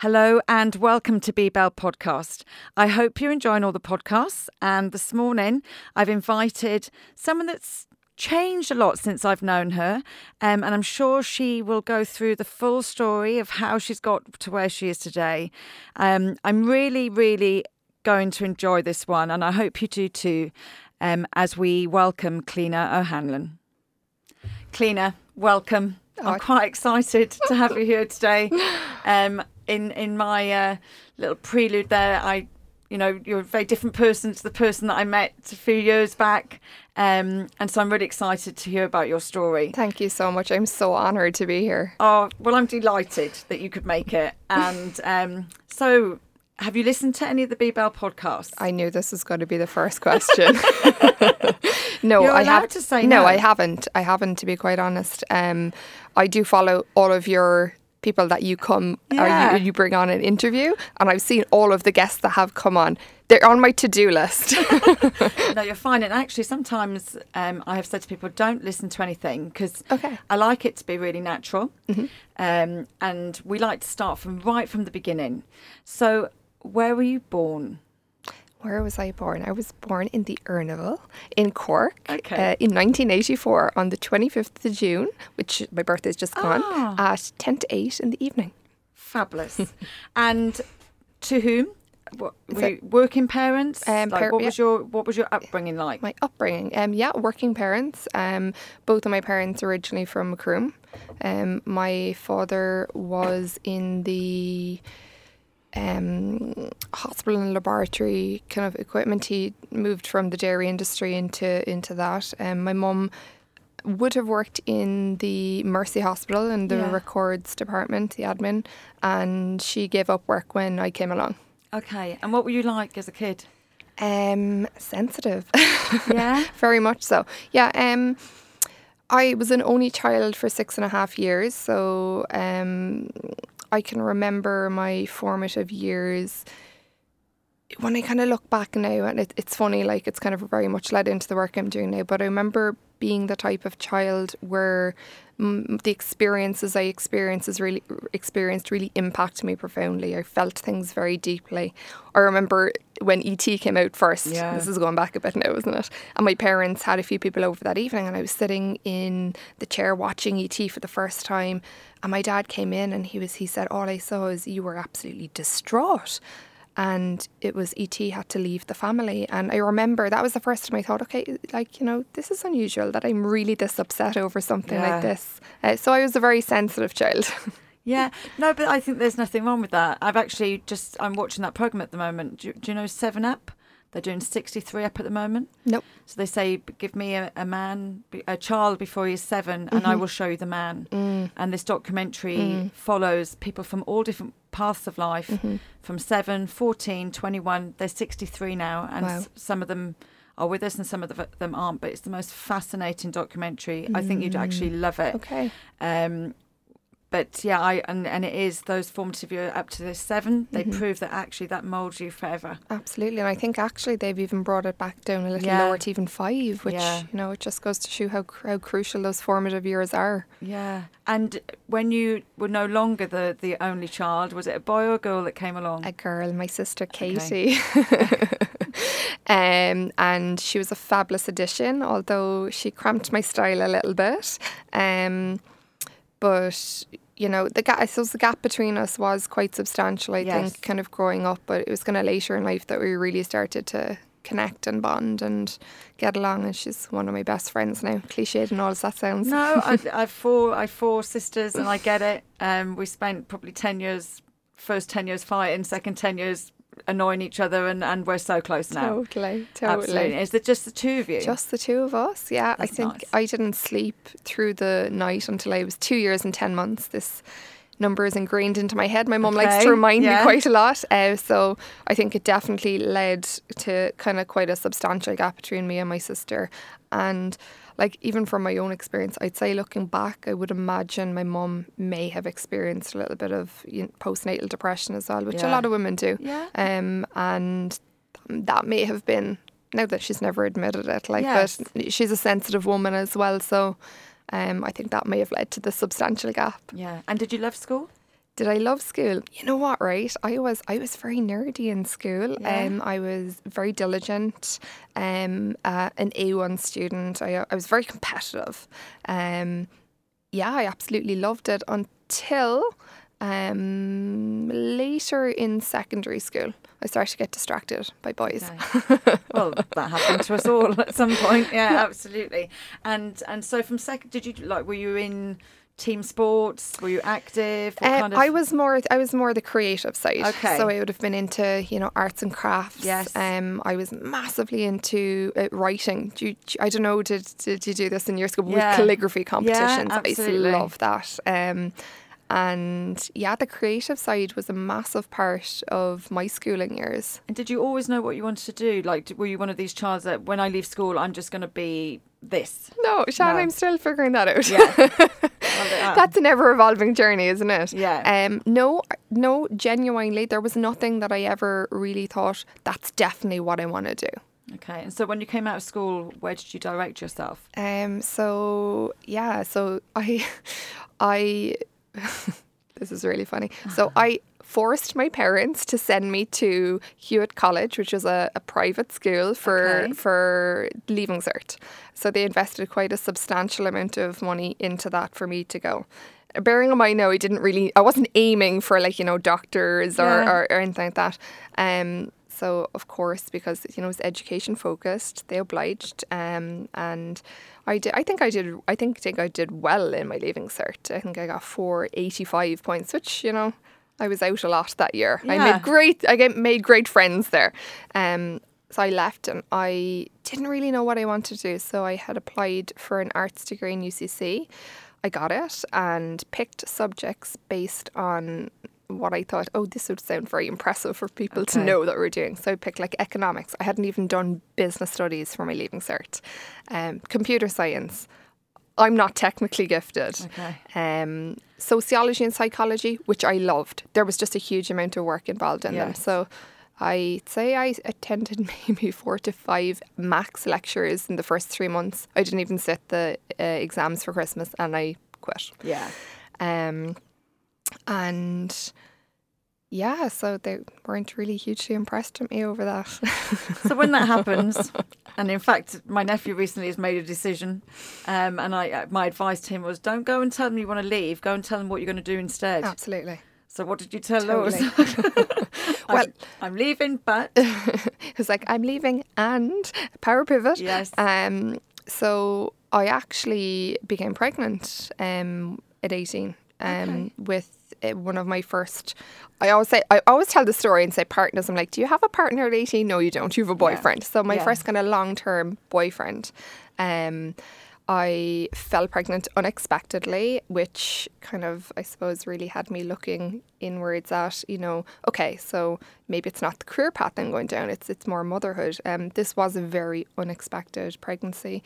Hello and welcome to B Bell Podcast. I hope you're enjoying all the podcasts. And this morning, I've invited someone that's changed a lot since I've known her. Um, and I'm sure she will go through the full story of how she's got to where she is today. Um, I'm really, really going to enjoy this one. And I hope you do too um, as we welcome Cliona O'Hanlon. Cliona, welcome. I'm quite excited to have you here today. Um, in in my uh, little prelude there, I, you know, you're a very different person to the person that I met a few years back, um, and so I'm really excited to hear about your story. Thank you so much. I'm so honoured to be here. Oh well, I'm delighted that you could make it, and um, so. Have you listened to any of the B Bell podcasts? I knew this was going to be the first question. no, I have to say no. no. I haven't. I haven't, to be quite honest. Um, I do follow all of your people that you come Yeah. or you, you bring on an interview, and I've seen all of the guests that have come on. They're on my to-do list. no, you're fine. And actually, sometimes um, I have said to people, don't listen to anything because Okay. Mm-hmm. I like it to be really natural. Um, and we like to start from right from the beginning. So, where were you born? Where was I born? I was born in the Erinville in Cork Okay. uh, in 1984 on the 25th of June, which my birthday's just gone, Ah. at 10 to 8 in the evening. Fabulous. and to whom? What, working parents? Um, like, par- what was your What was your upbringing like? My upbringing, um, yeah, working parents. Um, both of my parents originally from Macroom. Um, my father was in the um, hospital and laboratory kind of equipment. He moved from the dairy industry into into that. Um, my mum would have worked in the Mercy Hospital in the Yeah. records department, the admin, and she gave up work when I came along. Okay. And what were you like as a kid? Um, sensitive. Yeah. Very much so. Yeah. Um, I was an only child for six and a half years, so um, I can remember my formative years. When I kind of look back now, and it, it's funny, like it's kind of very much led into the work I'm doing now. But I remember being the type of child where mm, the experiences I experiences really experienced really impacted me profoundly. I felt things very deeply. I remember when ET came out first. Yeah. This is going back a bit now, isn't it? And my parents had a few people over that evening, and I was sitting in the chair watching ET for the first time. And my dad came in, and he was he said, "All I saw is you were absolutely distraught." And it was ET had to leave the family, and I remember that was the first time I thought, okay, like you know, this is unusual that I'm really this upset over something Yeah. like this. Uh, so I was a very sensitive child. Yeah, no, but I think there's nothing wrong with that. I've actually just I'm watching that program at the moment. Do, do you know Seven Up? They're doing 63 up at the moment. nope. So they say, give me a, a man, a child before he's seven, and I mm-hmm. will show you the man. Mm. And this documentary mm. follows people from all different paths of life, mm-hmm. from seven, 14, 21. They're 63 now, and Wow. s- some of them are with us and some of the- them aren't. But it's the most fascinating documentary. I think you'd actually mm. love it. Okay. Um, but yeah, I and, and it is those formative years up to the 7 They prove that actually that molds you forever. Absolutely, and I think actually they've even brought it back down a little Yeah. lower to even five, which Yeah. you know it just goes to show how how crucial those formative years are. Yeah. And when you were no longer the the only child, was it a boy or a girl that came along? A girl, my sister Katie, um, and she was a fabulous addition, although she cramped my style a little bit. Um, but you know, the gap, I suppose the gap between us was quite substantial. I Yes. think, kind of growing up, but it was kind of later in life that we really started to connect and bond and get along. And she's one of my best friends now. Cliched and all as that sounds. no, I, I've four I've four sisters, and I get it. Um, we spent probably ten years, first ten years fighting, second ten years annoying each other, and, and we're so close now. Totally, totally. Absolutely. Is it just the two of you? Just the two of us, yeah. That's I think nice. I didn't sleep through the night until I was two years and 10 months. This number is ingrained into my head. My mum likes to remind yeah. me quite a lot. Uh, so I think it definitely led to kind of quite a substantial gap between me and my sister. And like, even from my own experience, I'd say looking back, I would imagine my mum may have experienced a little bit of you know, postnatal depression as well, which Yeah. a lot of women do. Yeah. Um, and that may have been now that she's never admitted it, like, Yes. but she's a sensitive woman as well, so um, I think that may have led to the substantial gap. Yeah. And did you love school? Did I love school? You know what, right? I was I was very nerdy in school. Yeah. Um, I was very diligent. Um, uh, an A1 student. I I was very competitive. Um, yeah, I absolutely loved it until um, later in secondary school. I started to get distracted by boys. Well, that happened to us all at some point. Yeah, absolutely. And and so from second, did you like? Were you in team sports? Were you active? Uh, kind of? I was more I was more the creative side. Okay. So I would have been into you know arts and crafts. Yes. Um, I was massively into uh, writing. Do you, I don't know. Did did you do this in your school Yeah. with calligraphy competitions? I to absolutely. love that. Um, and yeah, the creative side was a massive part of my schooling years. And did you always know what you wanted to do? Like, were you one of these childs that when I leave school, I'm just going to be this? No, Shan, No. I'm still figuring that out. Yeah. That's an ever evolving journey, isn't it? Yeah. Um, no, no, genuinely, there was nothing that I ever really thought that's definitely what I want to do. okay. And so when you came out of school, where did you direct yourself? Um, so yeah, so I, I, this is really funny. So I forced my parents to send me to Hewitt College, which was a, a private school for Okay. for leaving cert. So they invested quite a substantial amount of money into that for me to go. Bearing in mind now, I didn't really, I wasn't aiming for like you know doctors or, Yeah. or, or anything like that. Um, so of course, because you know it's education focused, they obliged. Um, and I did. I think I did. I think think I did well in my leaving cert. I think I got four eighty five points, which you know I was out a lot that year. I made great. I made great friends there. Um, so I left and I didn't really know what I wanted to do. So I had applied for an arts degree in UCC. I got it and picked subjects based on what I thought, oh, this would sound very impressive for people to know that we're doing. So I picked like economics. I hadn't even done business studies for my leaving cert. Um, computer science. I'm not technically gifted. Okay. Um, sociology and psychology, which I loved. There was just a huge amount of work involved in them. So I'd say I attended maybe four to five max lectures in the first three months. I didn't even sit the uh, exams for Christmas and I quit. Yeah. Um, and yeah, so they weren't really hugely impressed with me over that. So when that happens, and in fact, my nephew recently has made a decision, um, and I, uh, my advice to him was, don't go and tell them you want to leave. Go and tell them what you're going to do instead. Absolutely. So what did you tell Totally. Well- I'm, I'm leaving, but It was like, I'm leaving and power pivot. yes, Um, so I actually became pregnant um, at 18 um, Okay. with uh, one of my first. I always say I always tell the story and say partners. I'm like, do you have a partner at 18? No, you don't. You have a boyfriend. So my Yeah. first kind of long term boyfriend. Um, I fell pregnant unexpectedly, which kind of, I suppose, really had me looking inwards at, you know, okay, so maybe it's not the career path I'm going down, it's it's more motherhood. Um, this was a very unexpected pregnancy,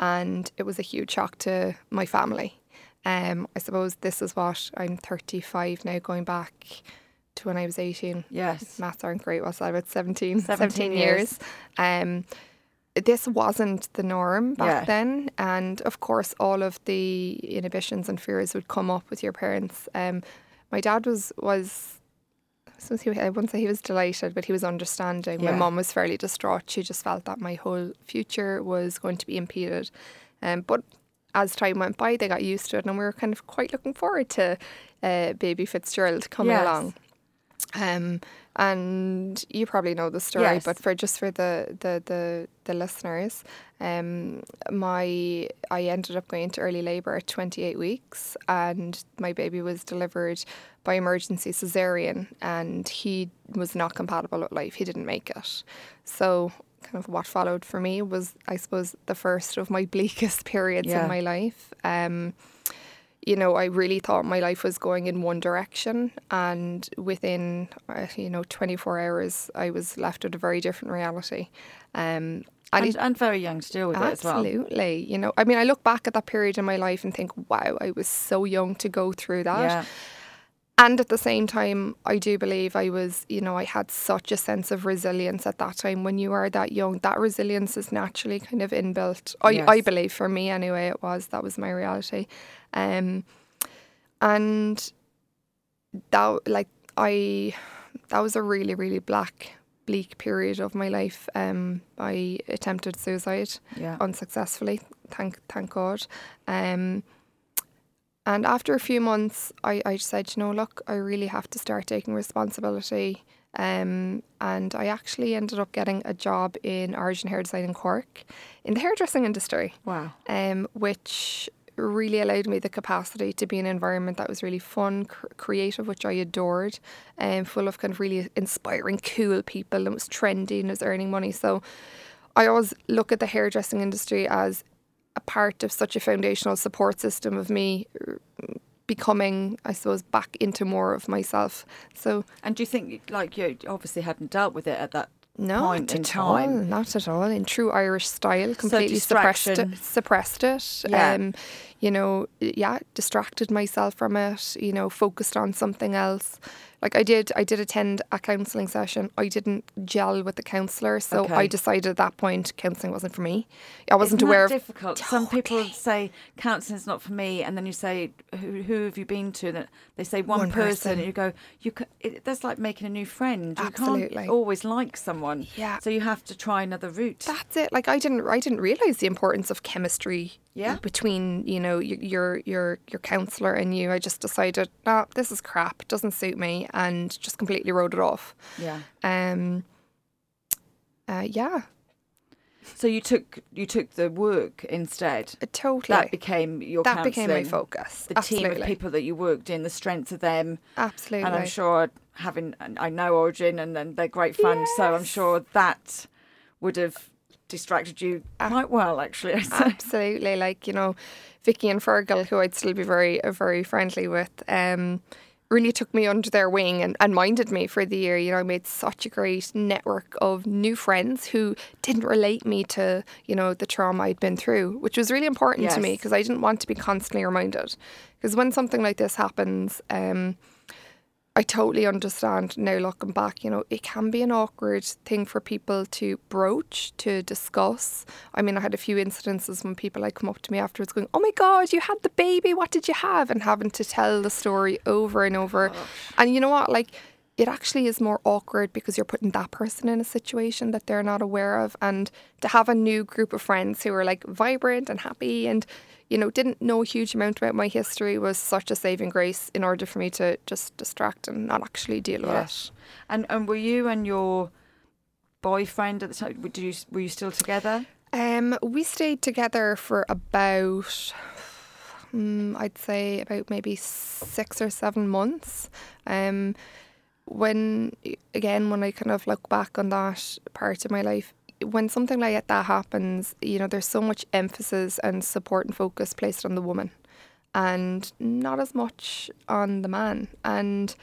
and it was a huge shock to my family. Um, I suppose this is what I'm 35 now, going back to when I was 18 yes, maths aren't great. What's that about 17, 17 17 years. years. Um, this wasn't the norm back Yeah. then, and of course, all of the inhibitions and fears would come up with your parents. Um, my dad was was. I he, I wouldn't say he was delighted, but he was understanding. Yeah. My mum was fairly distraught. She just felt that my whole future was going to be impeded. Um, but as time went by, they got used to it, and we were kind of quite looking forward to uh, baby Fitzgerald coming Yes. along. Um, and you probably know the story, Yes. but for just for the the the, the listeners, um, my I ended up going into early labour at 28 weeks, and my baby was delivered by emergency cesarean, and he was not compatible with life. He didn't make it, so. Kind of what followed for me was, I suppose, the first of my bleakest periods Yeah. in my life. Um, you know, I really thought my life was going in one direction, and within, uh, you know, 24 hours, I was left with a very different reality. Um, and and, it- and very young to deal with it as well. absolutely, you know, I mean, I look back at that period in my life and think, wow, I was so young to go through that. Yeah, And at the same time, I do believe I was, you know, I had such a sense of resilience at that time. When you are that young, that resilience is naturally kind of inbuilt. I, I believe for me anyway, it was. That was my reality. Um, and that like I that was a really really black bleak period of my life. Um, I attempted suicide Yeah. unsuccessfully. Thank thank God. Um, and after a few months, I, I said, you know, look, I really have to start taking responsibility. Um, and I actually ended up getting a job in Origin Hair Design in Cork in the hairdressing industry Wow. um, which really allowed me the capacity to be in an environment that was really fun, cr- creative, which I adored, and full of kind of really inspiring, cool people, and it was trendy and it was earning money. So I always look at the hairdressing industry as a part of such a foundational support system of me becoming, I suppose, back into more of myself. So And do you think, like, you obviously hadn't dealt with it at that no, point not in at all, time? not at all. In true Irish style, completely suppressed it. Suppressed it. Yeah. Um, you know, yeah, distracted myself from it. You know, focused on something else. Like I did, I did attend a counselling session. I didn't gel with the counsellor, so Okay. I decided at that point counselling wasn't for me. I wasn't Isn't aware that of. difficult. Some people say counselling's not for me, and then you say, "Who, who have you been to?" And they say one, One person, person. and you go, "You ca it, that's like making a new friend. You Absolutely. can't always like someone. Yeah. So you have to try another route. That's it. Like I didn't, I didn't realize the importance of chemistry. Yeah. Between you know y- your your your counselor and you, I just decided, no, this is crap. Doesn't suit me, and just completely wrote it off. yeah. Um. Uh, yeah, So you took you took the work instead. uh, totally. That became your that became my focus. The Absolutely. team of people that you worked in, the strength of them, Absolutely. and I'm sure having I know Origin and, and they're great fun, so I'm sure that would have distracted you quite well, actually. Absolutely. Like, you know, Vicky and Fergal, who I'd still be very, uh, very friendly with, um, really took me under their wing and, and minded me for the year. You know, I made such a great network of new friends who didn't relate me to, you know, the trauma I'd been through, which was really important to me because I didn't want to be constantly reminded. Because when something like this happens, um, I totally understand now looking back, you know, it can be an awkward thing for people to broach, to discuss. I mean, I had a few incidences when people like come up to me afterwards going, Oh my God, you had the baby, what did you have? And having to tell the story over and over. And you know what? Like, it actually is more awkward because you're putting that person in a situation that they're not aware of. And to have a new group of friends who are like vibrant and happy and, you know, didn't know a huge amount about my history was such a saving grace in order for me to just distract and not actually deal with Yes. And and were you and your boyfriend at the time? Did you were you still together? Um, we stayed together for about, mm, I'd say, about maybe six or seven months. Um, when again, when I kind of look back on that part of my life, when something like that happens, you know, there's so much emphasis and support and focus placed on the woman, and not as much on the man. And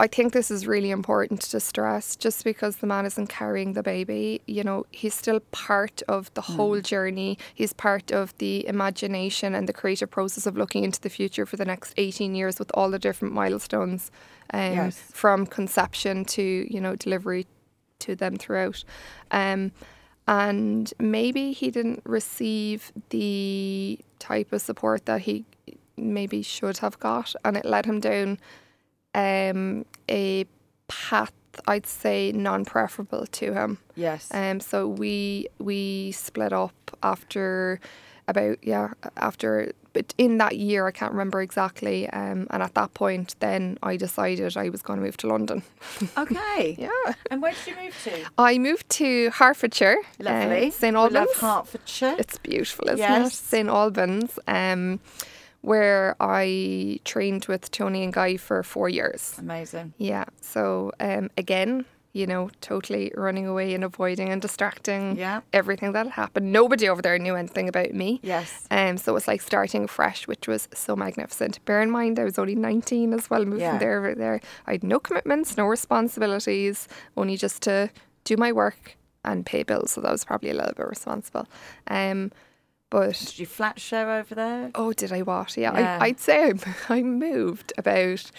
I think this is really important to stress just because the man isn't carrying the baby, you know, he's still part of the whole journey. He's part of the imagination and the creative process of looking into the future for the next 18 years with all the different milestones um, Yes. from conception to, you know, delivery to them throughout. Um, and maybe he didn't receive the type of support that he maybe should have got, and it led him down um, a path I'd say non-preferable to him. Yes. Um, so we we split up after about yeah after but in that year I can't remember exactly. Um, and at that point, then I decided I was going to move to London. okay. Yeah, And where did you move to? I moved to Hertfordshire, uh, Lovely. St We Albans. love Hertfordshire. It's beautiful, isn't it? Yes. St Albans, um, where I trained with Toni and Guy for four years. Amazing. Yeah. So um, again, you know, totally running away and avoiding and distracting Yeah. everything that had happened. Nobody over there knew anything about me. Yes. Um, so it was like starting fresh, which was so magnificent. Bear in mind, I was only 19 as well, moving Yeah. there over there. I had no commitments, no responsibilities, only just to do my work and pay bills. So that was probably a little bit responsible. Um, but Did you flat share over there? oh, did I what? Yeah, Yeah. I, I'd say I, I moved about,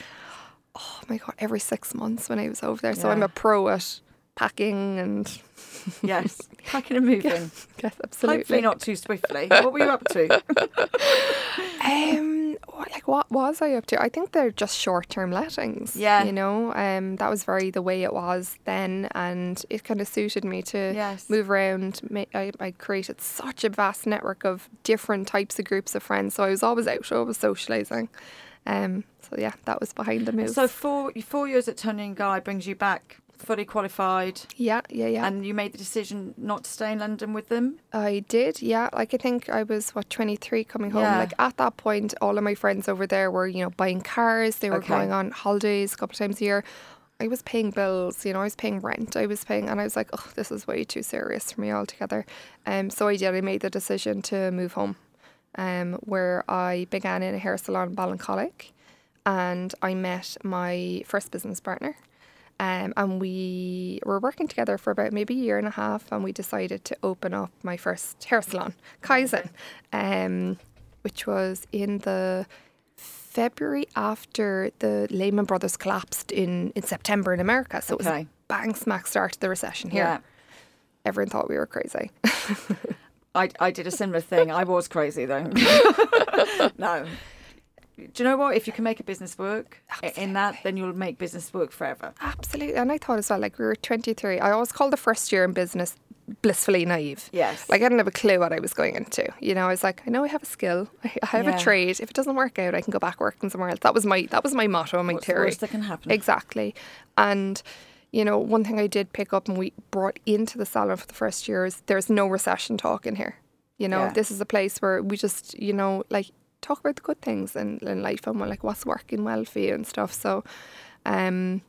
oh my God, every six months when I was over there. So I'm a pro at packing and Yes. Packing and moving. yes, absolutely. Hopefully not too swiftly. What were you up to? Um, like what was I up to? I think they're just short term lettings. Yeah. You know, um, that was very the way it was then, and it kind of suited me to Yes. move around. I, I created such a vast network of different types of groups of friends, so I was always out, always socialising. Um, so yeah, that was behind the move. So four four years at Toni and Guy brings you back fully qualified, yeah, yeah, yeah. and you made the decision not to stay in London with them. I did, yeah. Like I think I was what twenty three coming home. Yeah. Like at that point, all of my friends over there were you know buying cars. They were Okay. going on holidays a couple of times a year. I was paying bills, you know. I was paying rent. I was paying, and I was like, oh, this is way too serious for me altogether. Um, so I did. I made the decision to move home, um, where I began in a hair salon in Ballincollig, and I met my first business partner. Um, and we were working together for about maybe a year and a half, and we decided to open up my first hair salon, Kaizen, um, which was in the February after the Lehman Brothers collapsed in, in September in America. So it was a bang smack start to the recession here. Yeah. Everyone thought we were crazy. I, I did a similar thing. I was crazy though. no. Do you know what? If you can make a business work i- in that, then you'll make business work forever. Absolutely. And I thought as well, like we were 23. I always call the first year in business blissfully naive. Yes. Like I didn't have a clue what I was going into. You know, I was like, I know I have a skill. I have Yeah. a trade. If it doesn't work out, I can go back working somewhere else. That was my that was my motto and my What's the theory. worst that can happen? Exactly. And you know, one thing I did pick up and we brought into the salon for the first year is there's no recession talk in here. You know, Yeah. this is a place where we just, you know, like talk about the good things in, in life and like what's working well for you and stuff. So, um,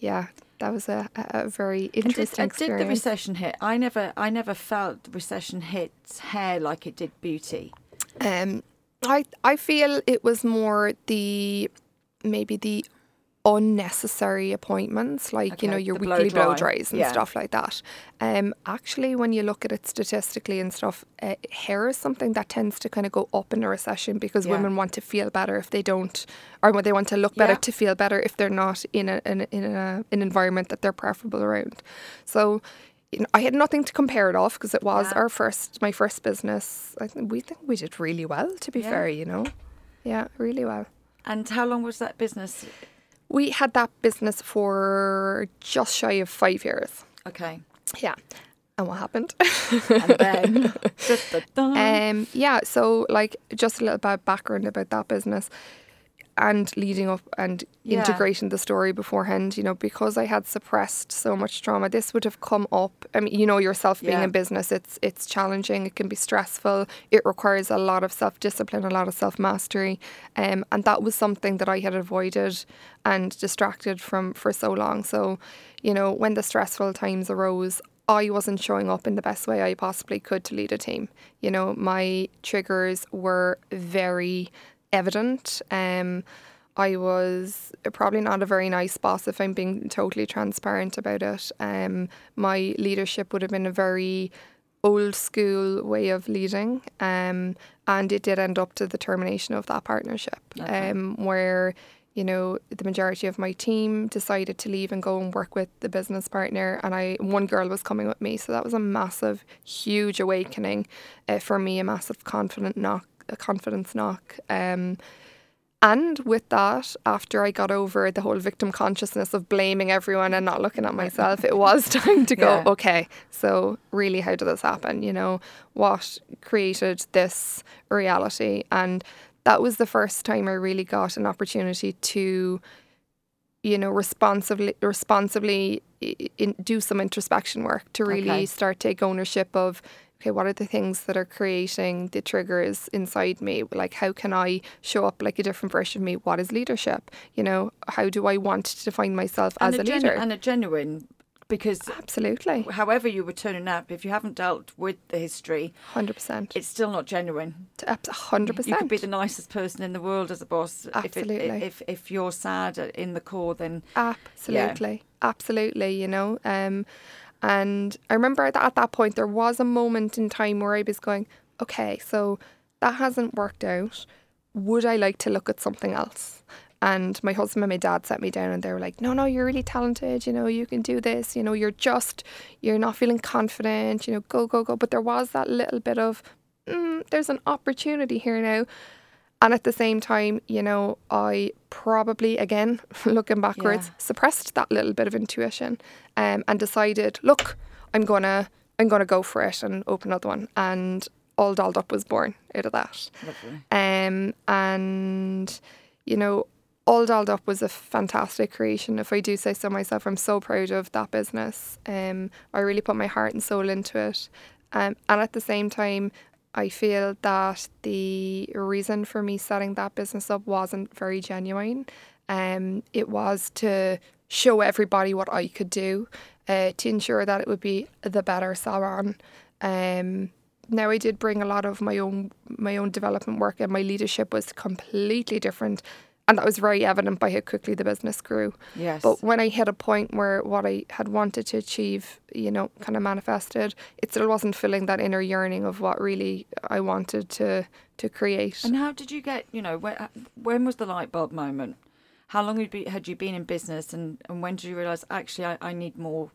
yeah, that was a, a very And did, interesting and did the recession hit? I never, I never felt the recession hit hair like it did beauty. Um, I I feel it was more the maybe the unnecessary appointments, like you know your the blow weekly blow dries and Yeah. stuff like that. Um, actually, when you look at it statistically and stuff, uh, hair is something that tends to kind of go up in a recession because Yeah. women want to feel better if they don't, or they want to look better Yeah. to feel better if they're not in a in a, in a, an environment that they're preferable around. So. You know, I had nothing to compare it off because it was our first, my first business. I think we think we did really well, to be fair. You know, yeah, really well. And how long was that business? We had that business for just shy of five years. Okay. Yeah. And what happened? And then, um, yeah, so like just a little bit of background about that business and leading up and Yeah. integrating the story beforehand, you know, because I had suppressed so much trauma, this would have come up. I mean, you know yourself being Yeah. in business, it's it's challenging, it can be stressful, it requires a lot of self discipline, a lot of self mastery. Um, and that was something that I had avoided and distracted from for so long. So, you know, when the stressful times arose, I wasn't showing up in the best way I possibly could to lead a team. You know, my triggers were very evident. Um, I was probably not a very nice boss if I'm being totally transparent about it. Um, my leadership would have been a very old school way of leading, um, and it did end up to the termination of that partnership, Okay. um, where you know the majority of my team decided to leave and go and work with the business partner, and I one girl was coming with me, so that was a massive, huge awakening uh, for me, a massive confident knock, a confidence knock. Um, and with that, after I got over the whole victim consciousness of blaming everyone and not looking at myself, it was time to go, Yeah. okay, so really, how did this happen? You know, what created this reality? And that was the first time I really got an opportunity to, you know, responsibly, responsibly in, do some introspection work to really Okay. start take ownership of okay, what are the things that are creating the triggers inside me? Like, how can I show up like a different version of me? What is leadership? You know, how do I want to define myself and as a, genu- leader? and a genuine, because Absolutely, however you were turning up, if you haven't dealt with the history, hundred percent, it's still not genuine. 100% You could be the nicest person in the world as a boss. If, Absolutely. it, if if you're sad in the core, then absolutely, absolutely. You know, um, and I remember that at that point there was a moment in time where I was going, okay, so that hasn't worked out. Would I like to look at something else? And my husband and my dad sat me down and they were like, no, no, you're really talented. You know, you can do this. You know, you're just, you're not feeling confident. You know, go, go, go. But there was that little bit of, mm, there's an opportunity here now. And at the same time, you know, I probably, again, looking backwards, Yeah. suppressed that little bit of intuition um, and decided, look, I'm gonna I'm gonna go for it and open another one. And All Dolled Up was born out of that. Um, and you know, All Dolled Up was a fantastic creation. If I do say so myself, I'm so proud of that business. Um, I really put my heart and soul into it. Um, and at the same time, I feel that the reason for me setting that business up wasn't very genuine. Um, it was to show everybody what I could do, uh, to ensure that it would be the better salon. Um, now I did bring a lot of my own my own development work, and my leadership was completely different, and that was very evident by how quickly the business grew. Yes. But when I hit a point where what I had wanted to achieve, you know, kind of manifested, it still wasn't filling that inner yearning of what really I wanted to to create. And how did you get, you know, when, when was the light bulb moment? How long had you, had you been in business and, and when did you realise, actually, I, I need more?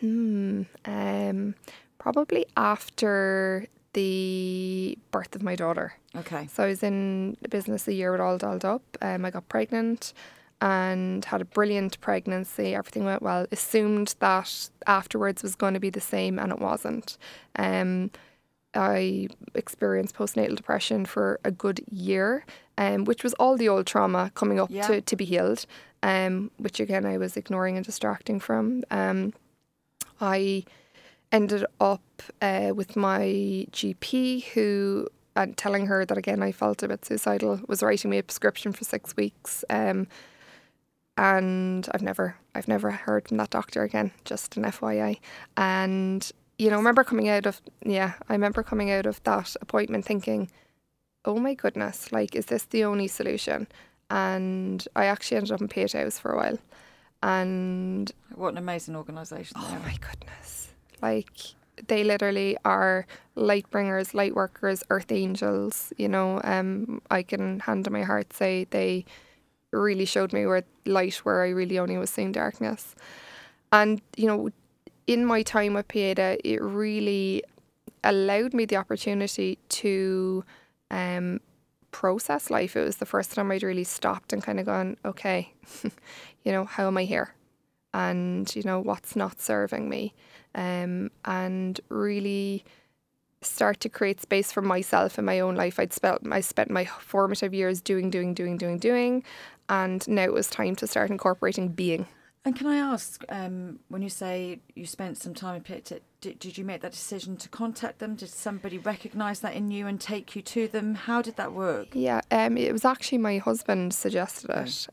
Hmm. Um, probably after the birth of my daughter. Okay. So I was in business a year with all dolled up. Um, I got pregnant and had a brilliant pregnancy. Everything went well. Assumed that afterwards was going to be the same, and it wasn't. Um, I experienced postnatal depression for a good year, um, which was all the old trauma coming up Yeah. to, to be healed, um, which again I was ignoring and distracting from. Um, I ended up uh, with my GP who and telling her that again I felt a bit suicidal was writing me a prescription for six weeks um, and I've never I've never heard from that doctor again just an FYI and you know I remember coming out of yeah I remember coming out of that appointment thinking oh my goodness like is this the only solution and I actually ended up in House for a while and What an amazing organisation. Oh my goodness. Like they literally are light bringers, light workers, earth angels, you know. Um I can hand on my heart say they really showed me where light where I really only was seeing darkness. And, you know, in my time with Pieta, it really allowed me the opportunity to um process life. It was the first time I'd really stopped and kind of gone, okay, you know, how am I here? And, you know, what's not serving me? Um, and really start to create space for myself in my own life. I'd spent I spent my formative years doing, doing, doing, doing, doing. And now it was time to start incorporating being. And can I ask, um, when you say you spent some time in Pit, did, did you make that decision to contact them? Did somebody recognise that in you and take you to them? How did that work? Yeah, um, it was actually my husband suggested it.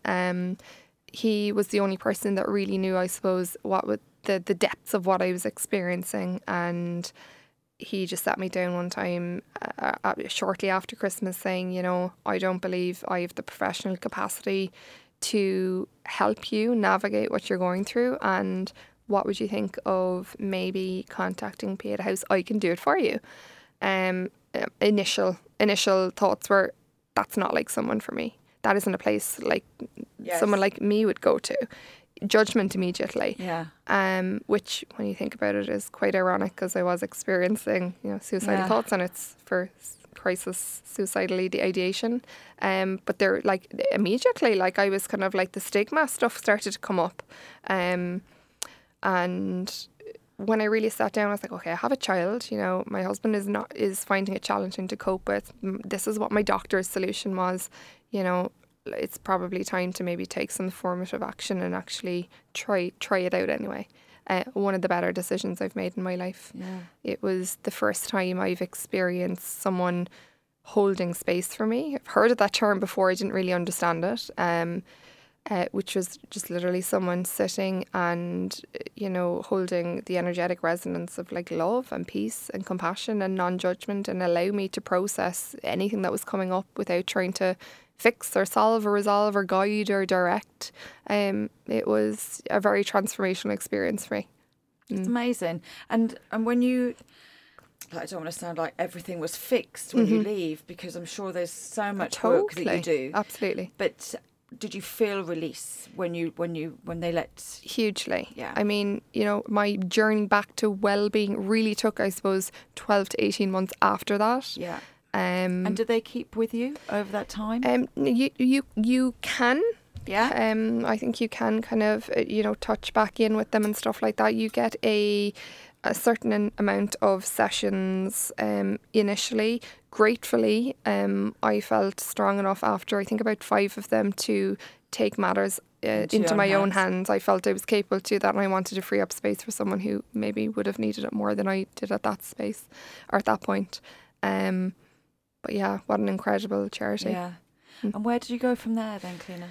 He was the only person that really knew, I suppose, what would the the depths of what I was experiencing, and he just sat me down one time uh, shortly after Christmas, saying, you know, I don't believe I have the professional capacity to help you navigate what you're going through, and what would you think of maybe contacting Pieta House? I can do it for you. Um, uh, initial initial thoughts were that's not like someone for me. That isn't a place like someone like me would go to. Judgment immediately. Yeah. Um, which, when you think about it, is quite ironic because I was experiencing, you know, suicidal Yeah. thoughts, and it's for crisis suicidal ide- ideation. Um, but they're like immediately, like I was kind of like the stigma stuff started to come up, um, and when I really sat down, I was like, okay, I have a child. You know, my husband is not is finding it challenging to cope with. This is what my doctor's solution was. You know, it's probably time to maybe take some formative action and actually try try it out anyway. Uh, one of the better decisions I've made in my life. Yeah. It was the first time I've experienced someone holding space for me. I've heard of that term before. I didn't really understand it. Um, uh, which was just literally someone sitting and you know holding the energetic resonance of like love and peace and compassion and non-judgment and allow me to process anything that was coming up without trying to fix or solve or resolve or guide or direct. Um it was a very transformational experience for me. It's amazing. And and when you I don't want to sound like everything was fixed when you leave because I'm sure there's so much work that you do. absolutely. But did you feel release when you when you when they let hugely. Yeah. I mean, you know, my journey back to well-being really took, I suppose, 12 to 18 months after that. yeah Um, And did they keep with you over that time? um, you you you can yeah. um, I think you can kind of, uh, you know, touch back in with them and stuff like that. You get a a certain amount of sessions um, initially. Gratefully, um, I felt strong enough after I think about five of them to take matters uh, Into my own own hands. hands. I felt I was capable to do that, and I wanted to free up space for someone who maybe would have needed it more than I did at that space or at that point. Um, but yeah, what an incredible charity. yeah. Mm. And where did you go from there then, Cliona?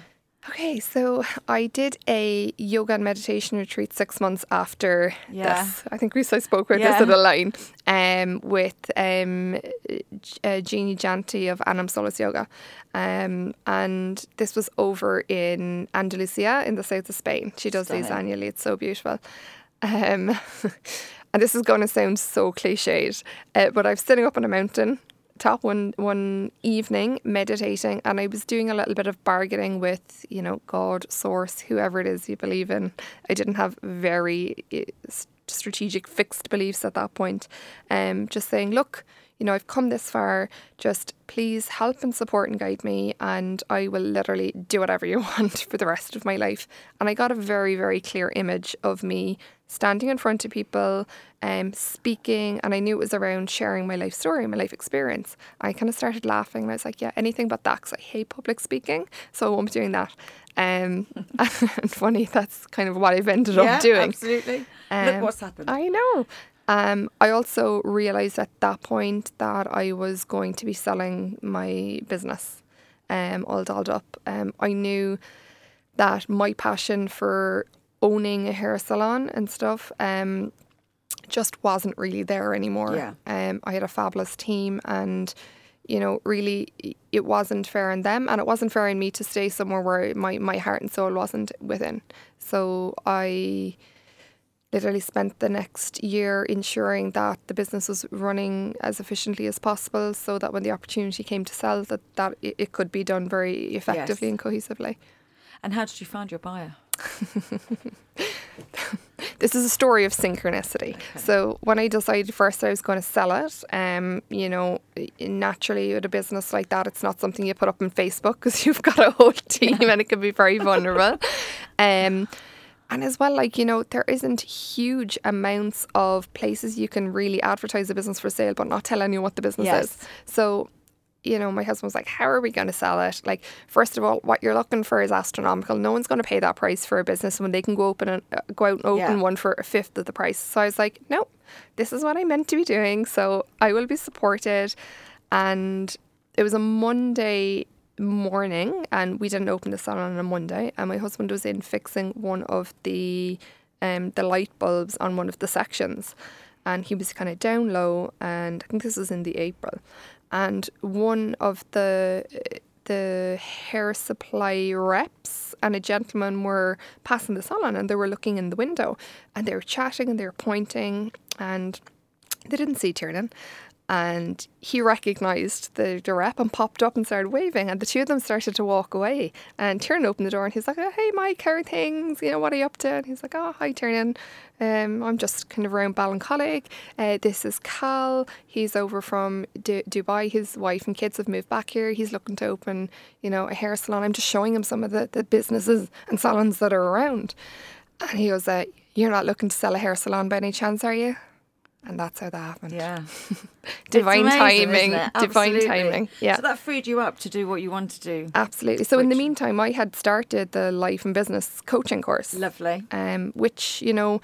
Okay, so I did a yoga and meditation retreat six months after Yeah. this. I think we I spoke about Yeah. this at a line um, with um, uh, Jeannie Janti of Anam Solis Yoga. Um, and this was over in Andalusia in the south of Spain. She does these annually, it's so beautiful. Um, and this is going to sound so cliched, uh, but I was sitting up on a mountain top one one evening meditating and I was doing a little bit of bargaining with you know God source whoever it is you believe in. I didn't have very eh, strategic fixed beliefs at that point. Um just saying look you know I've come this far just please help and support and guide me and I will literally do whatever you want for the rest of my life and I got a very very clear image of me standing in front of people, um, speaking, and I knew it was around sharing my life story, my life experience. I kind of started laughing, and I was like, "Yeah, anything but that," 'cause I hate public speaking, so I won't be doing that. Um, and funny, that's kind of what I've ended yeah, up doing. absolutely. Look Um, what's happened. I know. Um, I also realised at that point that I was going to be selling my business, um, all dolled up. Um, I knew that my passion for owning a hair salon and stuff um, just wasn't really there anymore. Yeah. Um, I had a fabulous team and you know, really it wasn't fair on them and it wasn't fair on me to stay somewhere where my, my heart and soul wasn't within. So I literally spent the next year ensuring that the business was running as efficiently as possible so that when the opportunity came to sell that, that it, could be done very effectively Yes. and cohesively. and how did you find your buyer? This is a story of synchronicity. So when I decided first I was going to sell it, um, you know, naturally with a business like that, it's not something you put up on Facebook because you've got a whole team and it can be very vulnerable. Um, and as well, like, you know, there isn't huge amounts of places you can really advertise a business for sale but not tell anyone what the business Yes. is. So you know, my husband was like, How are we going to sell it? Like, first of all, what you're looking for is astronomical. No one's going to pay that price for a business when they can go open and uh, go out and open Yeah. one for a fifth of the price. So I was like, No, this is what I meant to be doing. So I will be supported. And it was a Monday morning, and we didn't open the salon on a Monday. And my husband was in fixing one of the um, the light bulbs on one of the sections, and he was kind of down low. And I think this was in the April, and one of the the hair supply reps and a gentleman were passing the salon, and they were looking in the window, and they were chatting and they were pointing, and they didn't see Tiernan. And he recognised the, the rep and popped up and started waving. And the two of them started to walk away. And Tiernan opened the door and he's like, oh, Hey, Mike, how are things? You know, what are you up to? And he's like, Oh, hi, Tiernan. Um, I'm just kind of around Ballincollig. Uh, this is Cal. He's over from Du- Dubai. His wife and kids have moved back here. He's looking to open, you know, a hair salon. I'm just showing him some of the, the businesses and salons that are around. And he goes, uh, You're not looking to sell a hair salon by any chance, are you? And that's how that happened. Yeah. Divine amazing, timing. Divine timing. Yeah. So that freed you up to do what you want to do. Absolutely. So in the meantime, I had started the life and business coaching course, Lovely. um, which you know,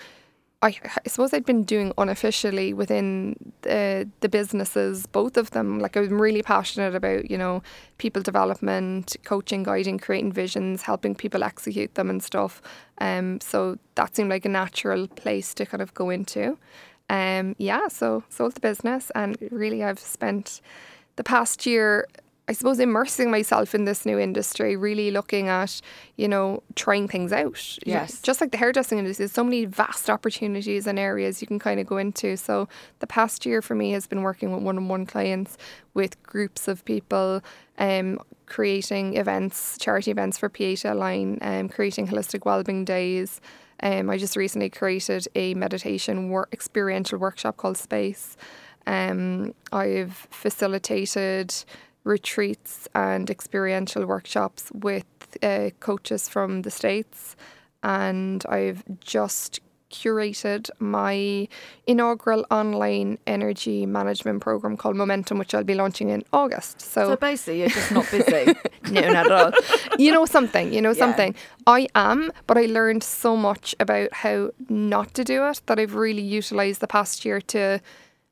I, I suppose I'd been doing unofficially within the the businesses, both of them. Like I'm really passionate about you know people development, coaching, guiding, creating visions, helping people execute them and stuff. Um, so that seemed like a natural place to kind of go into. Um, yeah, so sold the business, and really I've spent the past year, I suppose, immersing myself in this new industry, really looking at, you know, trying things out. Yes. Just like the hairdressing industry, there's so many vast opportunities and areas you can kind of go into. So the past year for me has been working with one on one clients, with groups of people, um, creating events, charity events for Pieta Line, um, creating holistic wellbeing days. Um, I just recently created a meditation wor- experiential workshop called Space. Um, I've facilitated retreats and experiential workshops with uh, coaches from the States, and I've just curated my inaugural online energy management program called Momentum, which I'll be launching in August. So, So basically, you're just not busy. no, not at all. You know something, you know Yeah. something. I am, but I learned so much about how not to do it that I've really utilized the past year to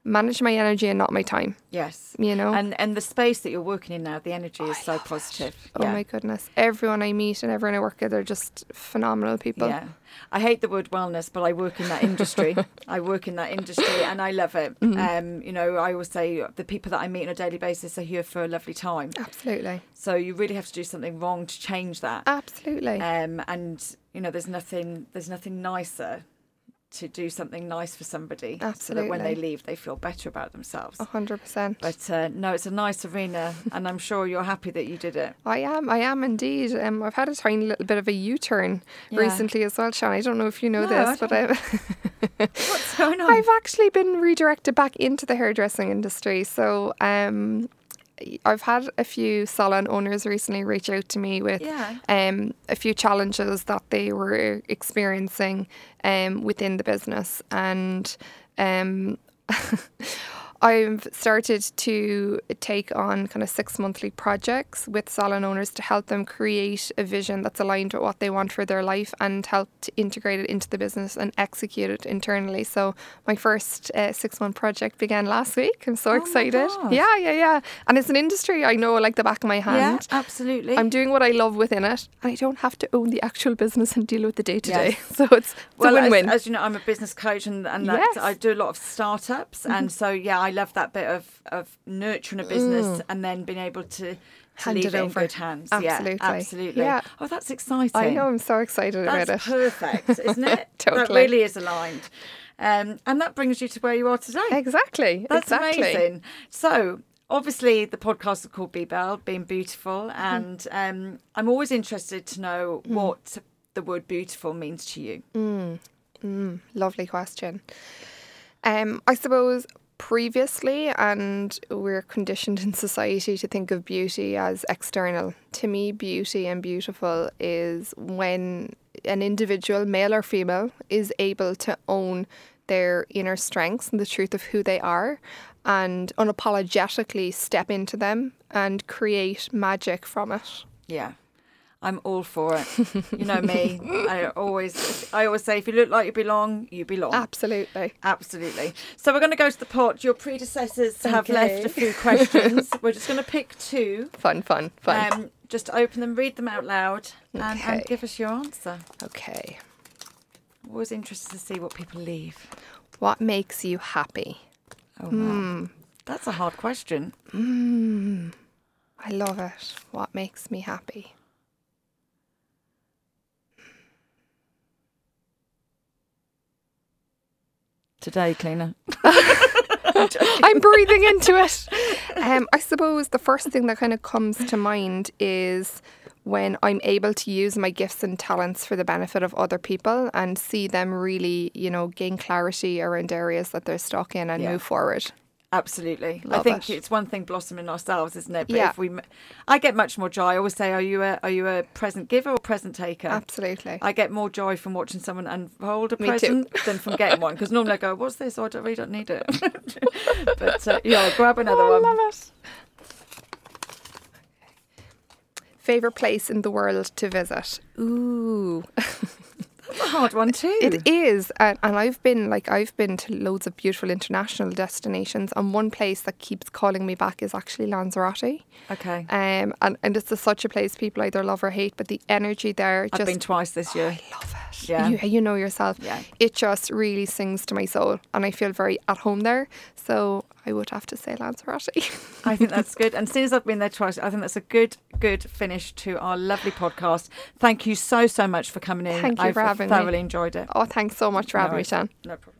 manage my energy and not my time, yes. you know? And and the space that you're working in now, the energy is so positive. oh yeah. my goodness. Everyone I meet and everyone I work with are just phenomenal people. Yeah. I hate the word wellness, but I work in that industry. I work in that industry and I love it. Mm-hmm. Um, you know, I always say the people that I meet on a daily basis are here for a lovely time. Absolutely. So you really have to do something wrong to change that. Absolutely. Um, and you know, there's nothing there's nothing nicer to do something nice for somebody so that when they leave they feel better about themselves. A hundred percent. But uh, no, it's a nice arena, and I'm sure you're happy that you did it. I am. I am indeed. Um, I've had a tiny little bit of a U-turn Yeah. recently as well, Sean. I don't know if you know No, I this, but I, What's going on? I've actually been redirected back into the hairdressing industry. So um, I've had a few salon owners recently reach out to me with Yeah. um, a few challenges that they were experiencing um, within the business. And um, I've started to take on kind of six monthly projects with salon owners to help them create a vision that's aligned with what they want for their life and help to integrate it into the business and execute it internally. So my first uh, six month project began last week. I'm so Oh excited. Yeah, yeah, yeah. And it's an industry I know like the back of my hand. Yeah, absolutely. I'm doing what I love within it, and I don't have to own the actual business and deal with the day to day. So it's, it's well, a as, win-win. as you know, I'm a business coach, and, and that, Yes. Mm-hmm. I do a lot of startups, and so yeah, I love that bit of of nurturing a business and then being able to. To Mm. Hand leave it it, in over. good hands. Absolutely. Yeah, absolutely. Yeah. Oh, that's exciting. I know. I'm so excited That's about it. That's perfect, isn't it? totally. That really is aligned. Um, and that brings you to where you are today. Exactly. That's exactly. amazing. So, obviously, the podcast is called Be Bell, Being Beautiful. Mm. And um, I'm always interested to know what the word beautiful means to you. Mm, lovely question. Um, I suppose previously, and we're conditioned in society to think of beauty as external. To me, beauty and beautiful is when an individual, male or female, is able to own their inner strengths and the truth of who they are and unapologetically step into them and create magic from it. Yeah. I'm all for it. You know me. I always, I always say, if you look like you belong, you belong. Absolutely. Absolutely. So we're going to go to the pot. Your predecessors have left a few questions. we're just going to pick two. Fun, fun, fun. Um, just open them, read them out loud, and, and give us your answer. okay. Always interested to see what people leave. What makes you happy? Oh, wow. Hmm. That's a hard question. Mm, I love it. What makes me happy? Today, Cliona. I'm breathing into it. Um, I suppose the first thing that kind of comes to mind is when I'm able to use my gifts and talents for the benefit of other people and see them really, you know, gain clarity around areas that they're stuck in and Yeah. move forward. Absolutely. I think it. it's one thing blossoming ourselves, isn't it? But Yeah. if we, I get much more joy. I always say, are you a are you a present giver or present taker? Absolutely. I get more joy from watching someone unfold a Me present than from getting one because normally I go, "What's this? Oh, I don't, really don't need it." but uh, yeah, grab another Oh, I one. love it. Favorite place in the world to visit? Ooh. That's a hard one too. It is, and, and I've been like I've been to loads of beautiful international destinations, and one place that keeps calling me back is actually Lanzarote. okay. Um, and and it's a, such a place people either love or hate, but the energy there I've just been twice this year. I love it. Yeah. you, you know yourself. Yeah. it just really sings to my soul, and I feel very at home there. So I would have to say Lanzarote. I think that's good. And since I've been there twice, I think that's a good, good finish to our lovely podcast. Thank you so, so much for coming in. Thank you I've for having me. I thoroughly enjoyed it. oh, thanks so much for No having me. Shan. No problem.